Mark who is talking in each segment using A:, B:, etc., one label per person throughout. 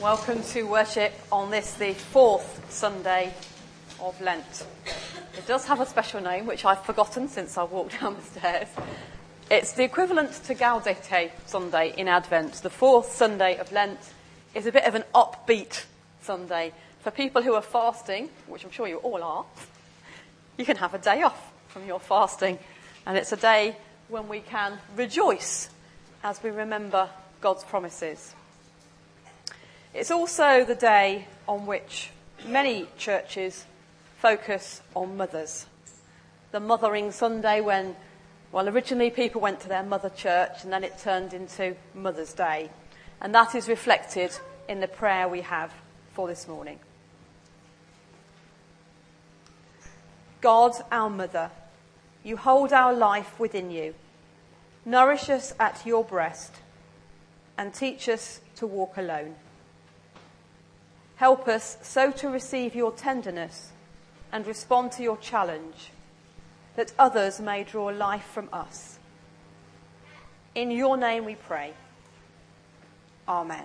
A: Welcome to worship on this, the fourth Sunday of Lent. It does have a special name, which I've forgotten since I walked down the stairs. It's the equivalent to Gaudete Sunday in Advent. The fourth Sunday of Lent is a bit of an upbeat Sunday. For people who are fasting, which I'm sure you all are, you can have a day off from your fasting. And it's a day when we can rejoice as we remember God's promises. It's also the day on which many churches focus on mothers. The Mothering Sunday when, well, originally people went to their mother church and then it turned into Mother's Day. And that is reflected in the prayer we have for this morning. God, our mother, you hold our life within you. Nourish us at your breast and teach us to walk alone. Help us so to receive your tenderness and respond to your challenge that others may draw life from us. In your name we pray. Amen.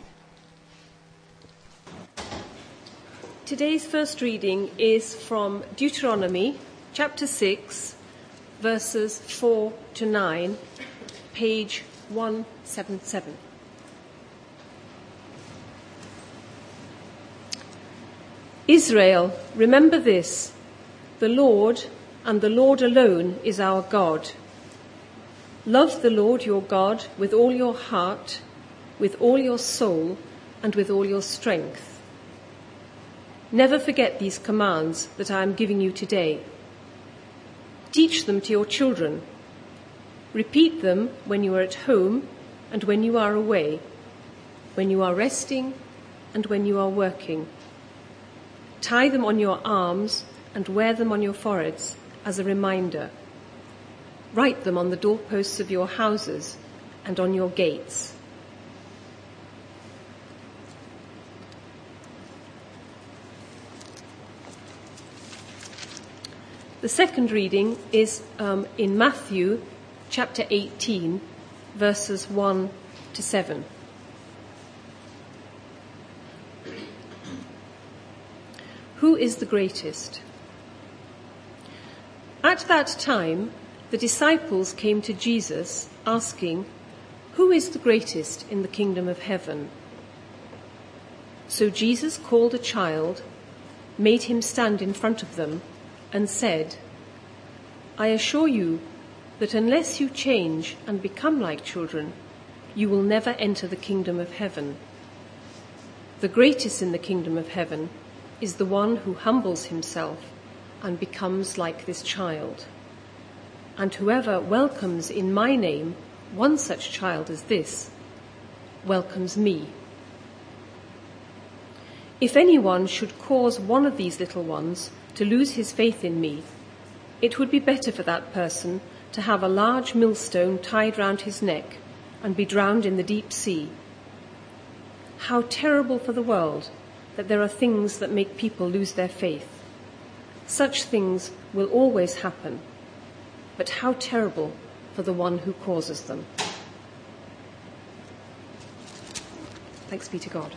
B: Today's first reading is from Deuteronomy chapter 6, verses 4 to 9, page 177. Israel, remember this the Lord and the Lord alone is our God. Love the Lord your God with all your heart, with all your soul, and with all your strength. Never forget these commands that I am giving you today. Teach them to your children. Repeat them when you are at home and when you are away, when you are resting and when you are working Tie them on your arms and wear them on your foreheads as a reminder. Write them on the doorposts of your houses and on your gates. The second reading is um, in Matthew chapter 18, verses 1 to 7. Who is the greatest? At that time, the disciples came to Jesus asking, Who is the greatest in the kingdom of heaven? So Jesus called a child, made him stand in front of them, and said, I assure you that unless you change and become like children, you will never enter the kingdom of heaven. The greatest in the kingdom of heaven is the one who humbles himself and becomes like this child. And whoever welcomes in my name one such child as this welcomes me. If anyone should cause one of these little ones to lose his faith in me, it would be better for that person to have a large millstone tied round his neck and be drowned in the deep sea. How terrible for the world that there are things that make people lose their faith. Such things will always happen, but how terrible for the one who causes them. Thanks be to God.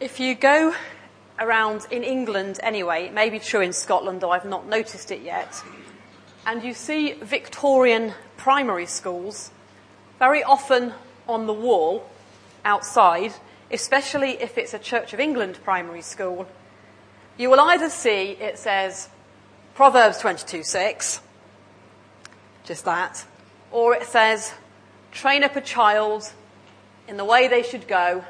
A: If you go around in England anyway, it may be true in Scotland, though I've not noticed it yet, and you see Victorian primary schools very often on the wall outside, especially if it's a Church of England primary school, you will either see it says Proverbs 22:6, just that, or it says train up a child in the way they should go,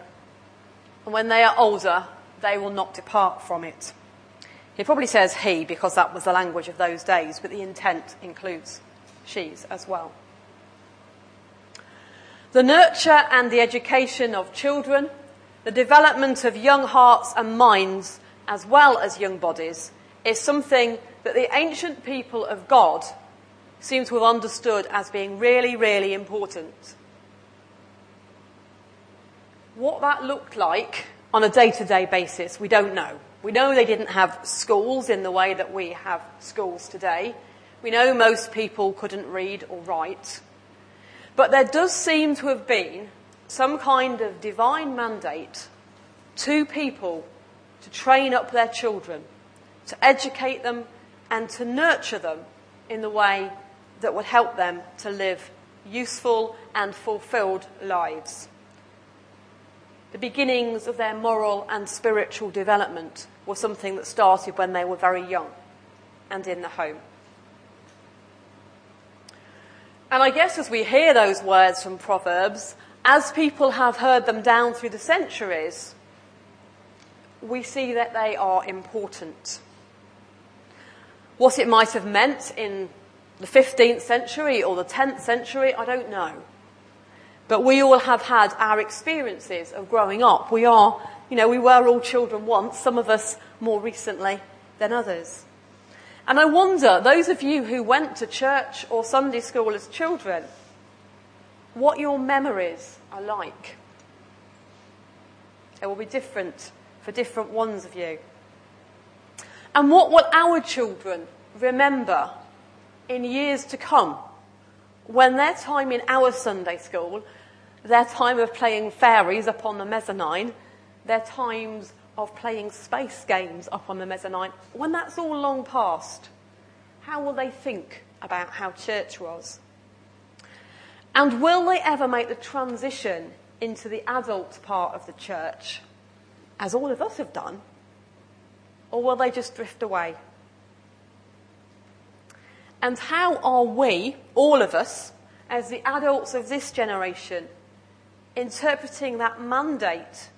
A: and when they are older, they will not depart from it. He probably says he because that was the language of those days, but the intent includes she's as well. The nurture and the education of children, the development of young hearts and minds, as well as young bodies, is something that the ancient people of God seem to have understood as being really, really important. What that looked like on a day to day basis, we don't know. We know they didn't have schools in the way that we have schools today. We know most people couldn't read or write. But there does seem to have been some kind of divine mandate to people to train up their children, to educate them, and to nurture them in the way that would help them to live useful and fulfilled lives. The beginnings of their moral and spiritual development were something that started when they were very young and in the home. And I guess as we hear those words from Proverbs, as people have heard them down through the centuries, we see that they are important. What it might have meant in the 15th century or the 10th century, I don't know. But we all have had our experiences of growing up. We are, you know, we were all children once, some of us more recently than others. And I wonder, those of you who went to church or Sunday school as children, what your memories are like. It will be different for different ones of you. And what will our children remember in years to come when their time in our Sunday school, their time of playing fairies up on the mezzanine, their times of playing space games up on the mezzanine, when that's all long past, how will they think about how church was? And will they ever make the transition into the adult part of the church, as all of us have done? Or will they just drift away? And how are we, all of us, as the adults of this generation, interpreting that mandate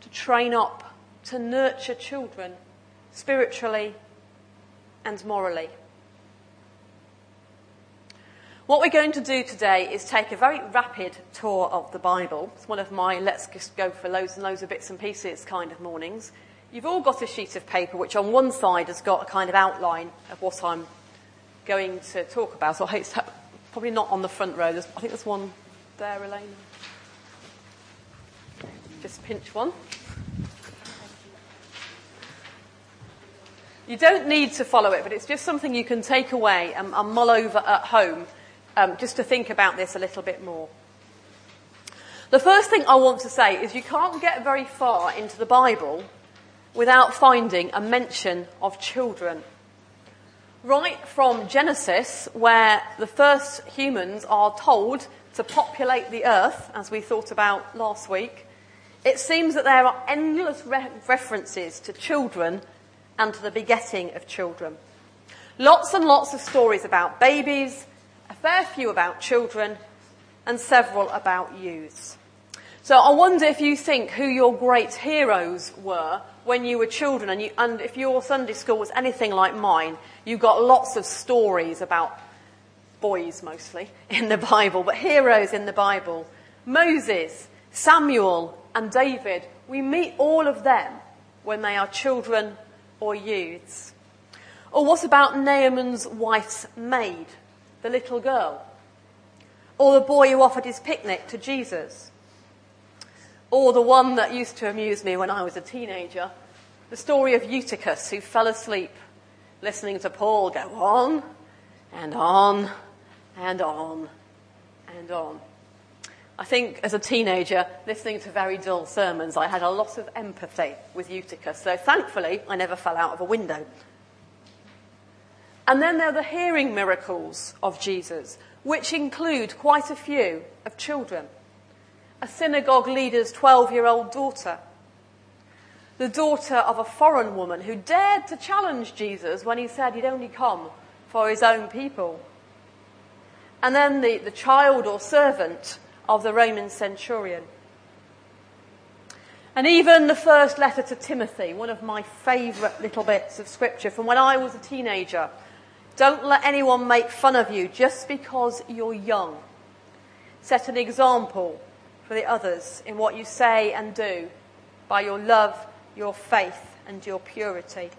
A: to train up to nurture children spiritually and morally. What we're going to do today is take a very rapid tour of the Bible. It's one of my let's just go for loads and loads of bits and pieces kind of mornings. You've all got a sheet of paper which on one side has got a kind of outline of what I'm going to talk about. So it's probably not on the front row. There's, I think there's one there, Elaine. Just pinch one. You don't need to follow it, but it's just something you can take away and, and mull over at home um, just to think about this a little bit more. The first thing I want to say is you can't get very far into the Bible without finding a mention of children. Right from Genesis, where the first humans are told to populate the earth, as we thought about last week, it seems that there are endless re- references to children and to the begetting of children. Lots and lots of stories about babies, a fair few about children, and several about youths. So I wonder if you think who your great heroes were when you were children, and, you, and if your Sunday school was anything like mine, you got lots of stories about boys mostly in the Bible, but heroes in the Bible. Moses, Samuel, and David, we meet all of them when they are children or youths? Or what about Naaman's wife's maid, the little girl? Or the boy who offered his picnic to Jesus? Or the one that used to amuse me when I was a teenager, the story of Eutychus who fell asleep listening to Paul go on and on and on and on. I think as a teenager, listening to very dull sermons, I had a lot of empathy with Eutychus, so thankfully I never fell out of a window. And then there are the hearing miracles of Jesus, which include quite a few of children. A synagogue leader's 12 year old daughter, the daughter of a foreign woman who dared to challenge Jesus when he said he'd only come for his own people. And then the, the child or servant of the Roman centurion. And even the first letter to Timothy, one of my favourite little bits of scripture from when I was a teenager. Don't let anyone make fun of you just because you're young. Set an example for the others in what you say and do by your love, your faith, and your purity.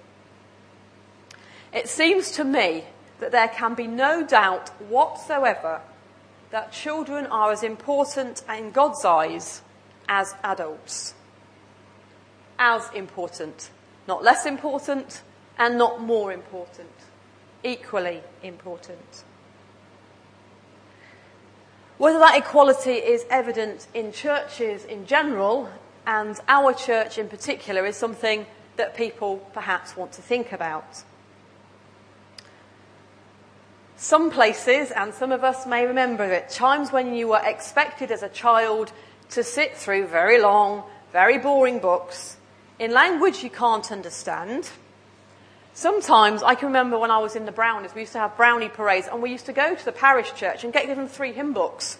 A: It seems to me that there can be no doubt whatsoever that children are as important in God's eyes as adults. As important, not less important and not more important. equally important. Whether that equality is evident in churches in general and our church in particular is something that people perhaps want to think about. Some places, and some of us may remember it, times when you were expected as a child to sit through very long, very boring books in language you can't understand. Sometimes I can remember when I was in the Brownies, we used to have brownie parades, and we used to go to the parish church and get given three hymn books.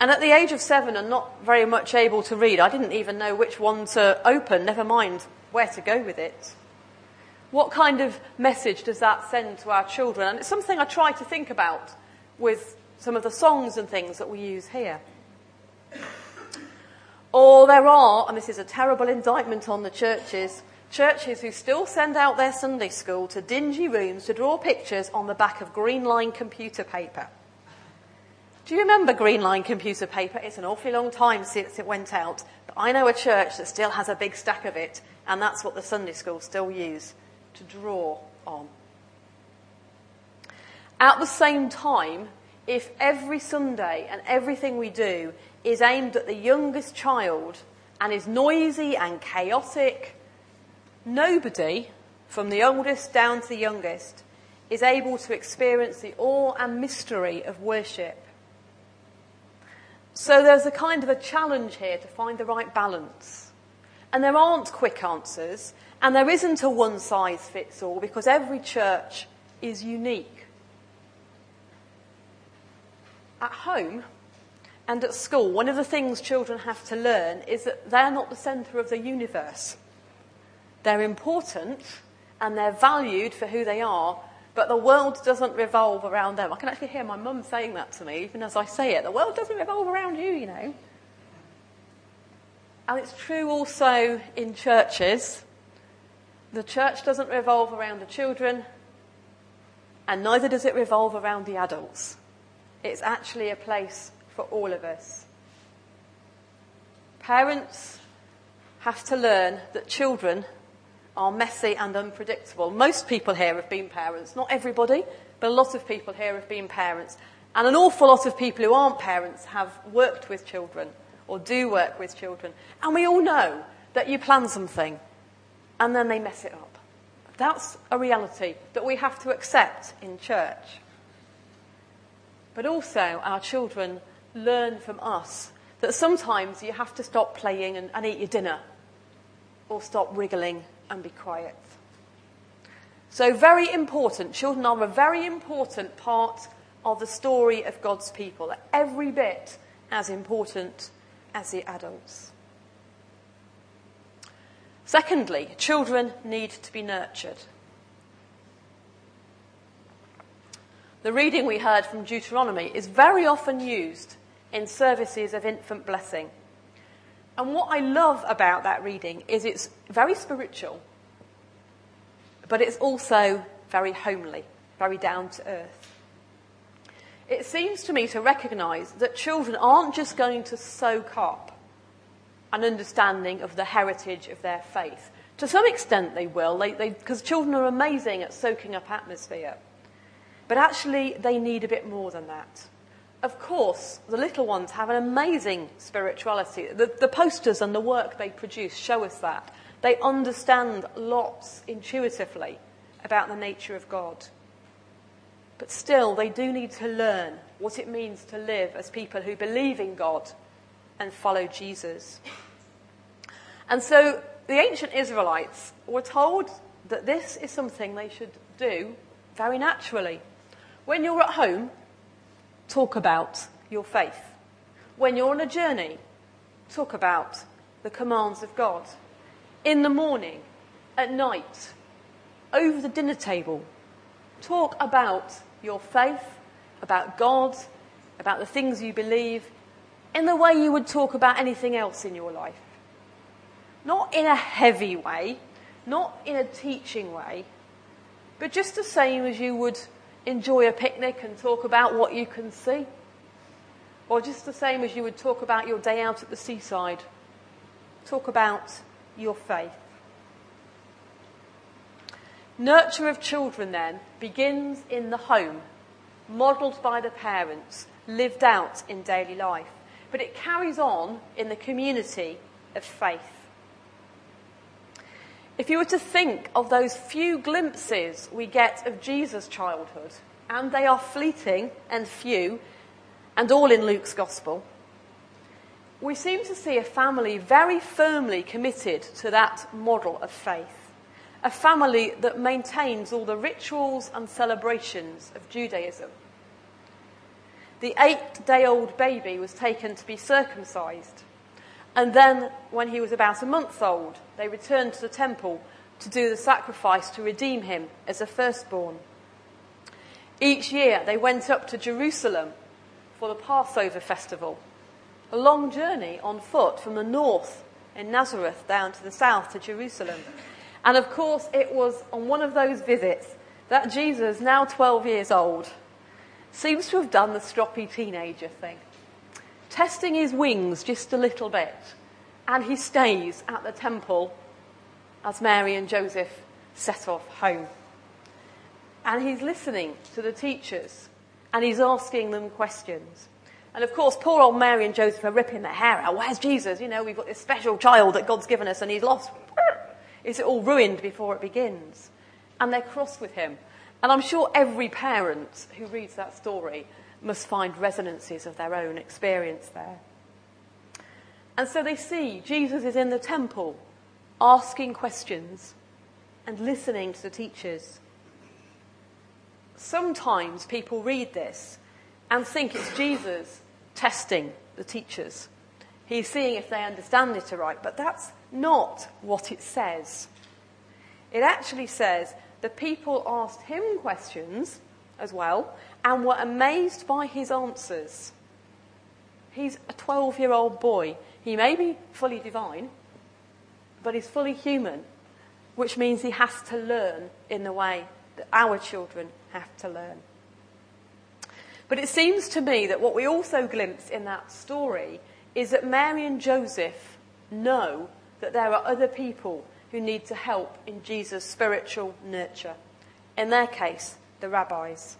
A: And at the age of seven and not very much able to read, I didn't even know which one to open, never mind where to go with it. What kind of message does that send to our children? And it's something I try to think about with some of the songs and things that we use here. Or there are, and this is a terrible indictment on the churches, churches who still send out their Sunday school to dingy rooms to draw pictures on the back of green line computer paper. Do you remember green line computer paper? It's an awfully long time since it went out, but I know a church that still has a big stack of it, and that's what the Sunday school still use to draw on. At the same time, if every Sunday and everything we do is aimed at the youngest child and is noisy and chaotic, nobody, from the oldest down to the youngest, is able to experience the awe and mystery of worship so there's a kind of a challenge here to find the right balance. And there aren't quick answers, and there isn't a one size fits all because every church is unique. At home and at school, one of the things children have to learn is that they're not the centre of the universe. They're important and they're valued for who they are, but the world doesn't revolve around them. I can actually hear my mum saying that to me, even as I say it. The world doesn't revolve around you, you know. And it's true also in churches. The church doesn't revolve around the children, and neither does it revolve around the adults. It's actually a place for all of us. Parents have to learn that children are messy and unpredictable. Most people here have been parents, not everybody, but a lot of people here have been parents. And an awful lot of people who aren't parents have worked with children or do work with children. And we all know that you plan something and then they mess it up. That's a reality that we have to accept in church. But also, our children learn from us that sometimes you have to stop playing and, and eat your dinner or stop wriggling and be quiet. So, very important. Children are a very important part of the story of God's people, every bit as important as the adults. Secondly, children need to be nurtured. The reading we heard from Deuteronomy is very often used in services of infant blessing. And what I love about that reading is it's very spiritual, but it's also very homely, very down to earth. It seems to me to recognise that children aren't just going to soak up an understanding of the heritage of their faith. To some extent, they will, because children are amazing at soaking up atmosphere. But actually, they need a bit more than that of course, the little ones have an amazing spirituality. The, the, posters and the work they produce show us that. They understand lots intuitively about the nature of God. But still, they do need to learn what it means to live as people who believe in God and follow Jesus. And so the ancient Israelites were told that this is something they should do very naturally. When you're at home, talk about your faith. When you're on a journey, talk about the commands of God. In the morning, at night, over the dinner table, talk about your faith, about God, about the things you believe, in the way you would talk about anything else in your life. Not in a heavy way, not in a teaching way, but just the same as you would enjoy a picnic and talk about what you can see. Or just the same as you would talk about your day out at the seaside. Talk about your faith. Nurture of children then begins in the home, modelled by the parents, lived out in daily life. But it carries on in the community of faith. If you were to think of those few glimpses we get of Jesus' childhood, and they are fleeting and few, and all in Luke's Gospel, we seem to see a family very firmly committed to that model of faith. A family that maintains all the rituals and celebrations of Judaism. The eight day old baby was taken to be circumcised. And then, when he was about a month old, they returned to the temple to do the sacrifice to redeem him as a firstborn. Each year, they went up to Jerusalem for the Passover festival a long journey on foot from the north in Nazareth down to the south to Jerusalem. And of course, it was on one of those visits that Jesus, now 12 years old, seems to have done the stroppy teenager thing, testing his wings just a little bit. And he stays at the temple as Mary and Joseph set off home. And he's listening to the teachers and he's asking them questions. And of course, poor old Mary and Joseph are ripping their hair out. Where's Jesus? You know, we've got this special child that God's given us and he's lost. Is it all ruined before it begins? And they're cross with him. And I'm sure every parent who reads that story must find resonances of their own experience there. And so they see Jesus is in the temple asking questions and listening to the teachers. Sometimes people read this and think it's Jesus testing the teachers. He's seeing if they understand it aright, but that's not what it says. It actually says the people asked him questions as well and were amazed by his answers. He's a 12 year old boy. He may be fully divine, but he's fully human, which means he has to learn in the way that our children have to learn. But it seems to me that what we also glimpse in that story is that Mary and Joseph know that there are other people who need to help in Jesus' spiritual nurture. In their case, the rabbis.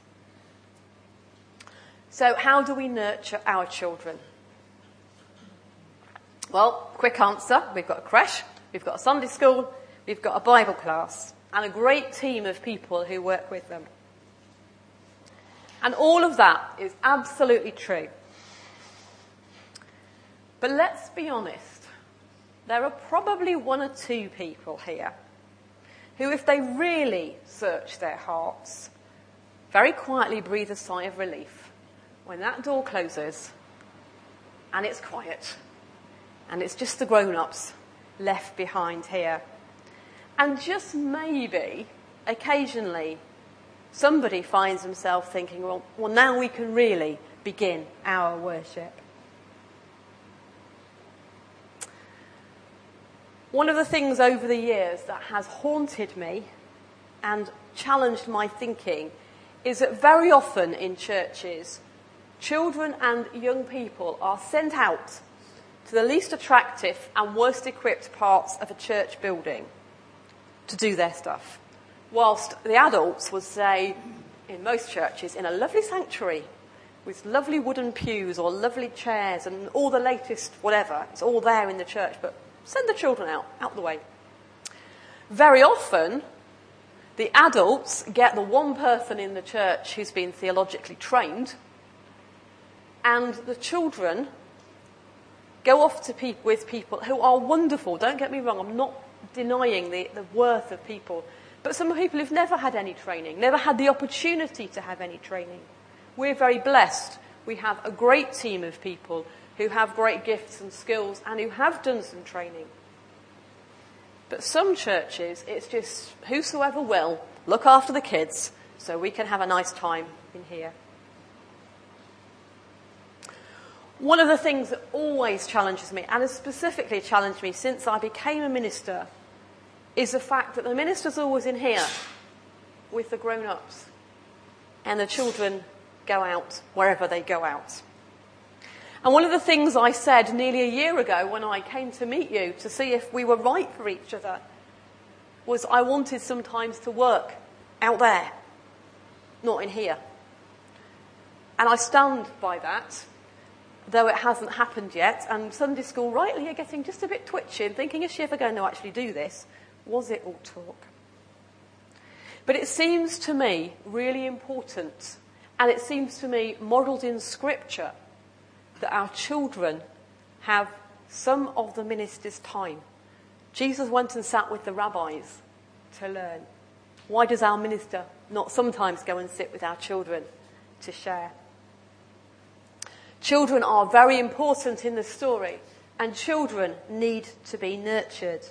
A: So, how do we nurture our children? Well, quick answer we've got a creche, we've got a Sunday school, we've got a Bible class, and a great team of people who work with them. And all of that is absolutely true. But let's be honest, there are probably one or two people here who, if they really search their hearts, very quietly breathe a sigh of relief when that door closes and it's quiet and it's just the grown ups left behind here. And just maybe, occasionally, somebody finds himself thinking, well, well, now we can really begin our worship. One of the things over the years that has haunted me and challenged my thinking is that very often in churches, children and young people are sent out to the least attractive and worst equipped parts of a church building to do their stuff whilst the adults would say, in most churches, in a lovely sanctuary with lovely wooden pews or lovely chairs and all the latest whatever, it's all there in the church, but send the children out, out the way. Very often, the adults get the one person in the church who's been theologically trained, and the children go off to pe- with people who are wonderful. Don't get me wrong, I'm not denying the, the worth of people but some people who've never had any training, never had the opportunity to have any training. We're very blessed. We have a great team of people who have great gifts and skills and who have done some training. But some churches, it's just whosoever will, look after the kids so we can have a nice time in here. One of the things that always challenges me, and has specifically challenged me since I became a minister, is the fact that the minister's always in here with the grown ups, and the children go out wherever they go out. And one of the things I said nearly a year ago when I came to meet you to see if we were right for each other was I wanted sometimes to work out there, not in here. And I stand by that, though it hasn't happened yet. And Sunday school rightly are getting just a bit twitchy and thinking, is she ever going to actually do this? Was it all talk? But it seems to me really important, and it seems to me modelled in Scripture, that our children have some of the minister's time. Jesus went and sat with the rabbis to learn. Why does our minister not sometimes go and sit with our children to share? Children are very important in the story, and children need to be nurtured.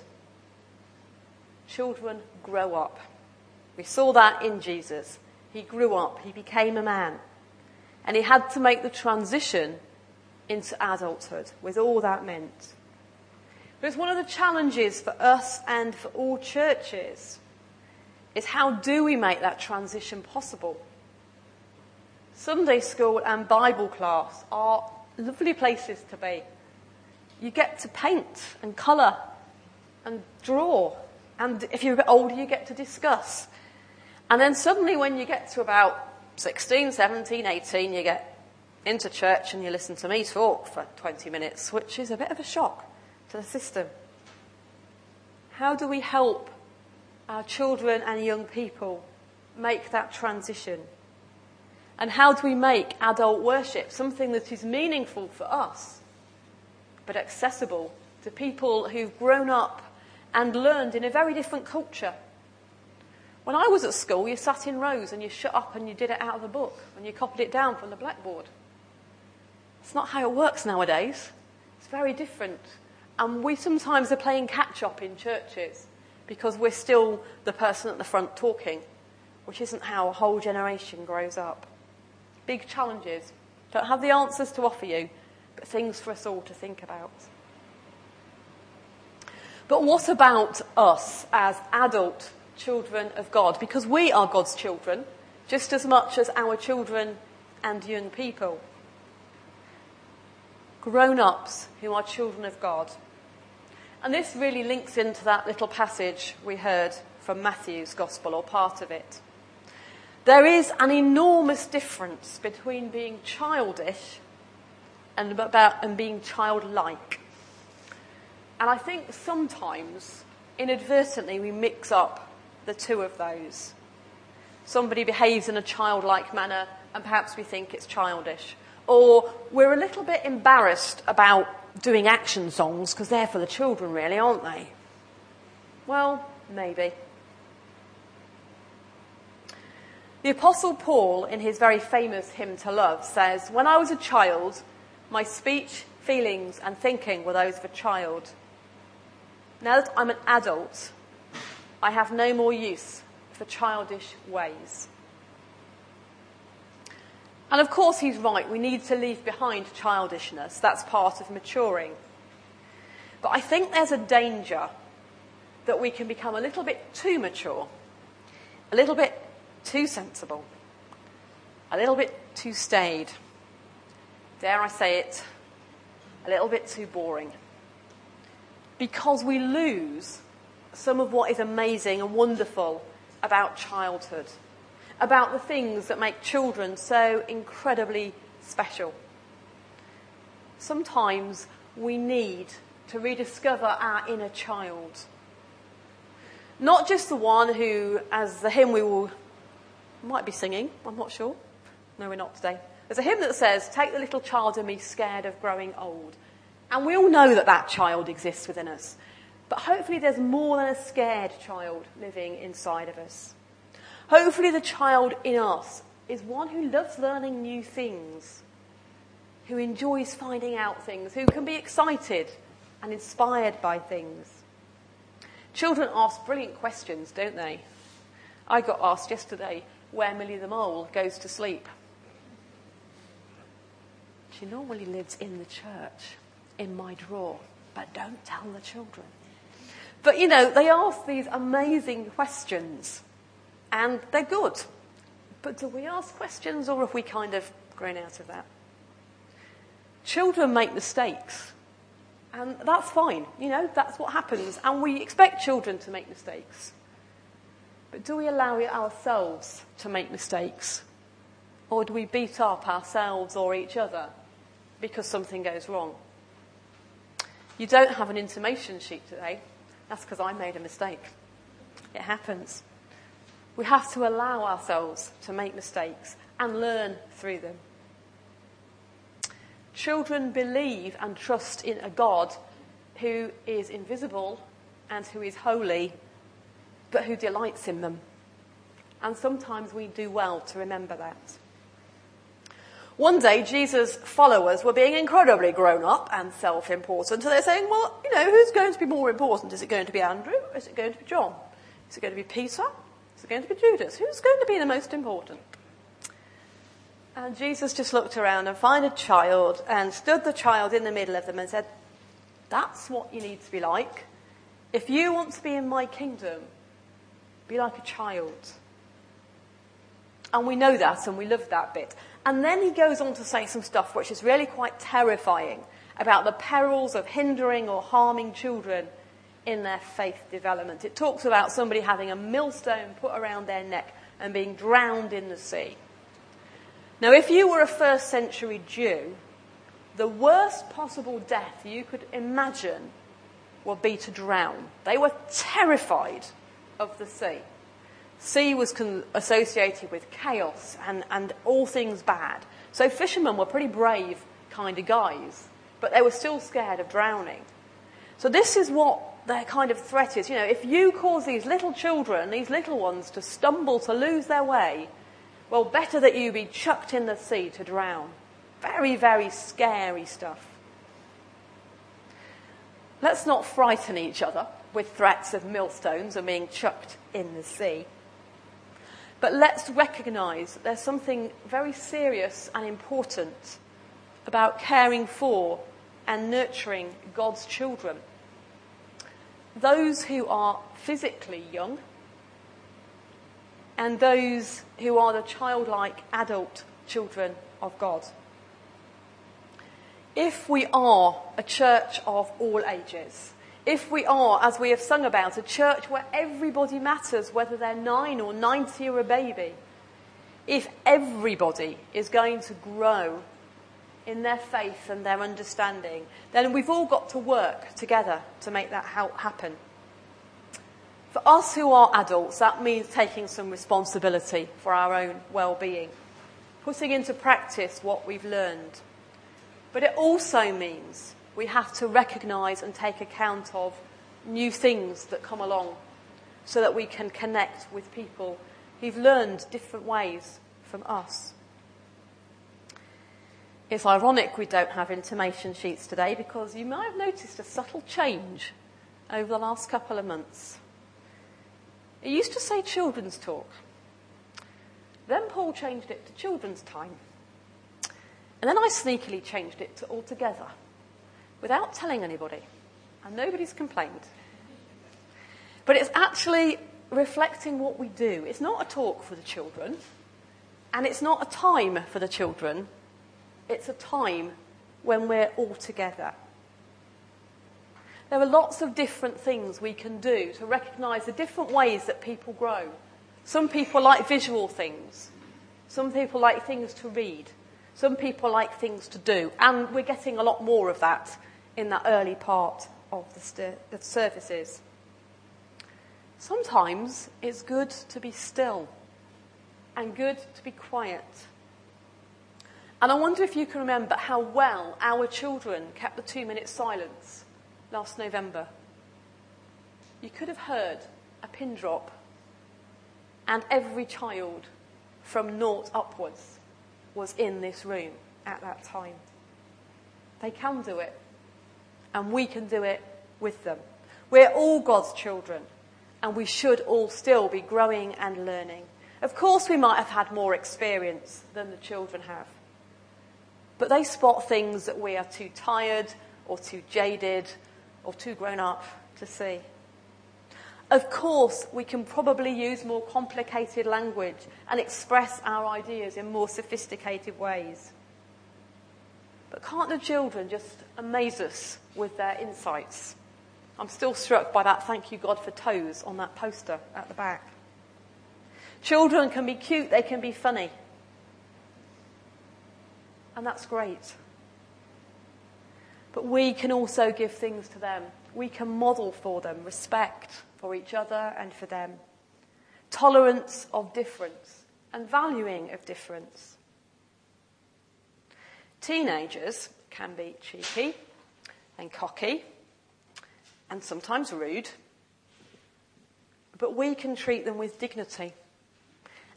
A: Children grow up. We saw that in Jesus. He grew up, he became a man, and he had to make the transition into adulthood with all that meant. But it's one of the challenges for us and for all churches is how do we make that transition possible? Sunday school and Bible class are lovely places to be. You get to paint and colour and draw. And if you're a bit older, you get to discuss. And then suddenly, when you get to about 16, 17, 18, you get into church and you listen to me talk for 20 minutes, which is a bit of a shock to the system. How do we help our children and young people make that transition? And how do we make adult worship something that is meaningful for us, but accessible to people who've grown up and learned in a very different culture? When I was at school, you sat in rows and you shut up and you did it out of the book and you copied it down from the blackboard. It's not how it works nowadays. It's very different. And we sometimes are playing catch up in churches because we're still the person at the front talking, which isn't how a whole generation grows up. Big challenges. Don't have the answers to offer you, but things for us all to think about. But what about us as adult children of God? Because we are God's children just as much as our children and young people. Grown ups who are children of God. And this really links into that little passage we heard from Matthew's Gospel, or part of it. There is an enormous difference between being childish and, about, and being childlike. And I think sometimes, inadvertently, we mix up the two of those. Somebody behaves in a childlike manner, and perhaps we think it's childish. Or we're a little bit embarrassed about doing action songs because they're for the children, really, aren't they? Well, maybe. The Apostle Paul, in his very famous hymn to love, says, When I was a child, my speech, feelings, and thinking were those of a child. Now that I'm an adult, I have no more use for childish ways. And of course, he's right. We need to leave behind childishness. That's part of maturing. But I think there's a danger that we can become a little bit too mature, a little bit too sensible, a little bit too staid. Dare I say it, a little bit too boring. Because we lose some of what is amazing and wonderful about childhood about the things that make children so incredibly special. Sometimes we need to rediscover our inner child. Not just the one who, as the hymn we will, might be singing, I'm not sure. No, we're not today. There's a hymn that says, Take the little child in me scared of growing old. And we all know that that child exists within us. But hopefully there's more than a scared child living inside of us. Hopefully, the child in us is one who loves learning new things, who enjoys finding out things, who can be excited and inspired by things. Children ask brilliant questions, don't they? I got asked yesterday where Millie the Mole goes to sleep. She normally lives in the church, in my drawer, but don't tell the children. But you know, they ask these amazing questions and they're good. But do we ask questions or have we kind of grown out of that? Children make mistakes. And that's fine. You know, that's what happens. And we expect children to make mistakes. But do we allow ourselves to make mistakes? Or do we beat up ourselves or each other because something goes wrong? You don't have an intimation sheet today. That's because I made a mistake. It happens. We have to allow ourselves to make mistakes and learn through them. Children believe and trust in a God who is invisible and who is holy, but who delights in them. And sometimes we do well to remember that. One day, Jesus' followers were being incredibly grown up and self important. So they're saying, well, you know, who's going to be more important? Is it going to be Andrew? Is it going to be John? Is it going to be Peter? Is it going to be Judas? Who's going to be the most important? And Jesus just looked around and found a child and stood the child in the middle of them and said, That's what you need to be like. If you want to be in my kingdom, be like a child. And we know that and we love that bit. And then he goes on to say some stuff which is really quite terrifying about the perils of hindering or harming children in their faith development. It talks about somebody having a millstone put around their neck and being drowned in the sea. Now, if you were a first century Jew, the worst possible death you could imagine would be to drown. They were terrified of the sea sea was con- associated with chaos and, and all things bad. So fishermen were pretty brave kind of guys, but they were still scared of drowning. So this is what their kind of threat is. You know, if you cause these little children, these little ones, to stumble, to lose their way, well, better that you be chucked in the sea to drown. Very, very scary stuff. Let's not frighten each other with threats of millstones and being chucked in the sea. But let's recognize that there's something very serious and important about caring for and nurturing God's children. Those who are physically young and those who are the childlike adult children of God. If we are a church of all ages, if we are, as we have sung about, a church where everybody matters, whether they're nine or 90 or a baby, if everybody is going to grow in their faith and their understanding, then we've all got to work together to make that happen. For us who are adults, that means taking some responsibility for our own well-being, putting into practice what we've learned. But it also means we have to recognize and take account of new things that come along so that we can connect with people who've learned different ways from us. It's ironic we don't have intimation sheets today because you might have noticed a subtle change over the last couple of months. It used to say children's talk. Then Paul changed it to children's time. And then I sneakily changed it to altogether without telling anybody, and nobody's complained. But it's actually reflecting what we do. It's not a talk for the children, and it's not a time for the children, it's a time when we're all together. There are lots of different things we can do to recognize the different ways that people grow. Some people like visual things. Some people like things to read. Some people like things to do. And we're getting a lot more of that in that early part of the, st- the services. Sometimes it's good to be still and good to be quiet. And I wonder if you can remember how well our children kept the two minute silence last November. You could have heard a pin drop, and every child from naught upwards was in this room at that time. They can do it and we can do it with them. We're all God's children, and we should all still be growing and learning. Of course, we might have had more experience than the children have, but they spot things that we are too tired or too jaded or too grown up to see. Of course, we can probably use more complicated language and express our ideas in more sophisticated ways. But can't the children just amaze us with their insights? I'm still struck by that thank you God for toes on that poster at the back. Children can be cute, they can be funny. And that's great. But we can also give things to them. We can model for them respect for each other and for them, tolerance of difference, and valuing of difference. Teenagers can be cheeky and cocky and sometimes rude, but we can treat them with dignity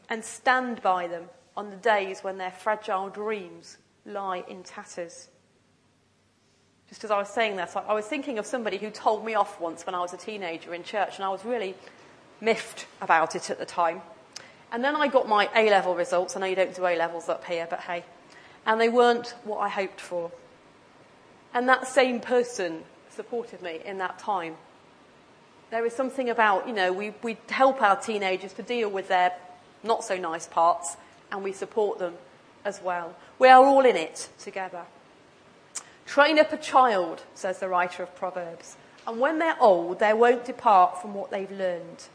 A: and stand by them on the days when their fragile dreams lie in tatters. Just as I was saying that, I was thinking of somebody who told me off once when I was a teenager in church, and I was really miffed about it at the time. And then I got my A level results. I know you don't do A levels up here, but hey. And they weren't what I hoped for. And that same person supported me in that time. There is something about, you know, we, we help our teenagers to deal with their not so nice parts, and we support them as well. We are all in it together. Train up a child, says the writer of Proverbs, and when they're old, they won't depart from what they've learned.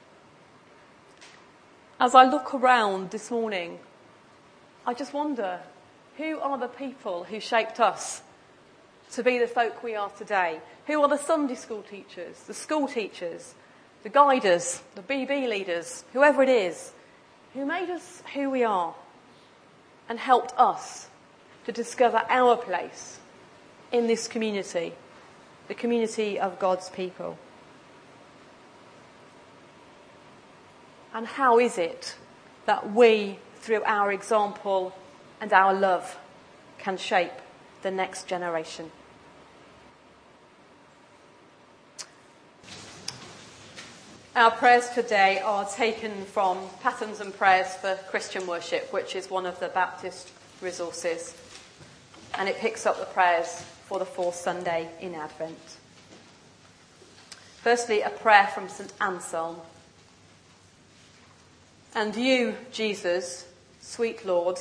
A: As I look around this morning, I just wonder who are the people who shaped us to be the folk we are today? Who are the Sunday school teachers, the school teachers, the guiders, the BB leaders, whoever it is, who made us who we are and helped us to discover our place in this community, the community of God's people. And how is it that we, through our example and our love, can shape the next generation? Our prayers today are taken from Patterns and Prayers for Christian Worship, which is one of the Baptist resources. And it picks up the prayers for the fourth Sunday in Advent. Firstly, a prayer from St. Anselm. And you, Jesus, sweet Lord,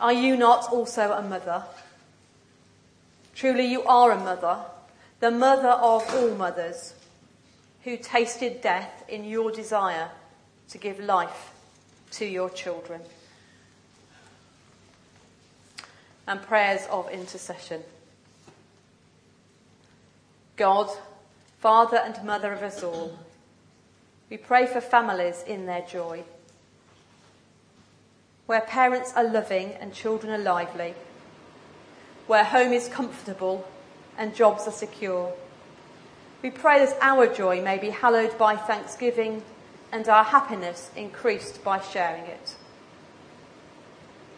A: are you not also a mother? Truly, you are a mother, the mother of all mothers who tasted death in your desire to give life to your children. And prayers of intercession. God, Father and Mother of us all, we pray for families in their joy. Where parents are loving and children are lively. Where home is comfortable and jobs are secure we pray that our joy may be hallowed by thanksgiving and our happiness increased by sharing it.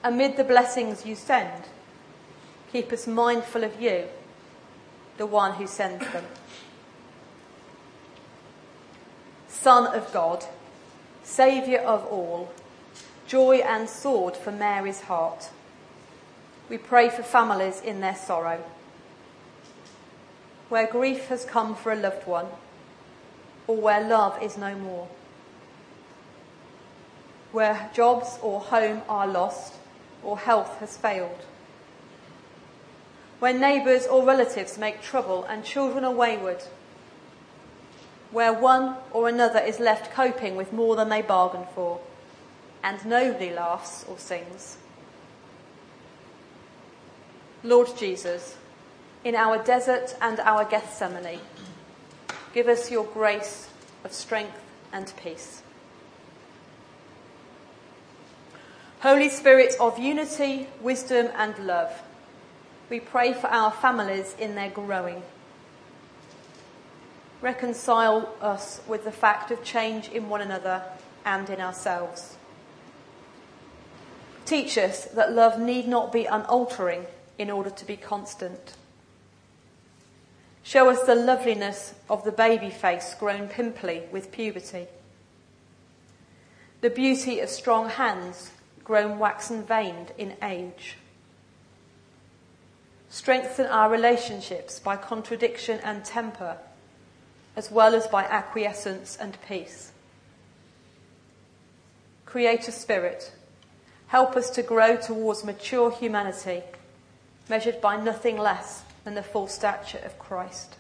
A: Amid the blessings you send, keep us mindful of you, the one who sends them. Son of God, Saviour of all, joy and sword for Mary's heart. We pray for families in their sorrow where grief has come for a loved one, or where love is no more, where jobs or home are lost, or health has failed, where neighbours or relatives make trouble and children are wayward, where one or another is left coping with more than they bargained for, and nobody laughs or sings. Lord Jesus, in our desert and our Gethsemane. Give us your grace of strength and peace. Holy Spirit of unity, wisdom, and love, we pray for our families in their growing. Reconcile us with the fact of change in one another and in ourselves. Teach us that love need not be unaltering in order to be constant. Show us the loveliness of the baby face grown pimply with puberty. The beauty of strong hands grown waxen veined in age. Strengthen our relationships by contradiction and temper, as well as by acquiescence and peace. Create a spirit. Help us to grow towards mature humanity, measured by nothing less and the full stature of Christ.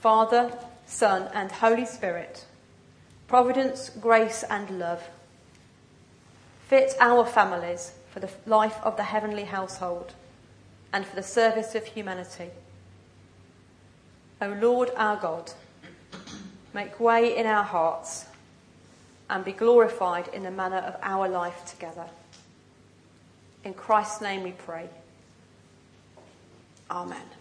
A: Father, Son, and Holy Spirit, providence, grace, and love. Fit our families for the life of the heavenly household and for the service of humanity. O Lord our God, make way in our hearts and be glorified in the manner of our life together. In Christ's name we pray. Amen.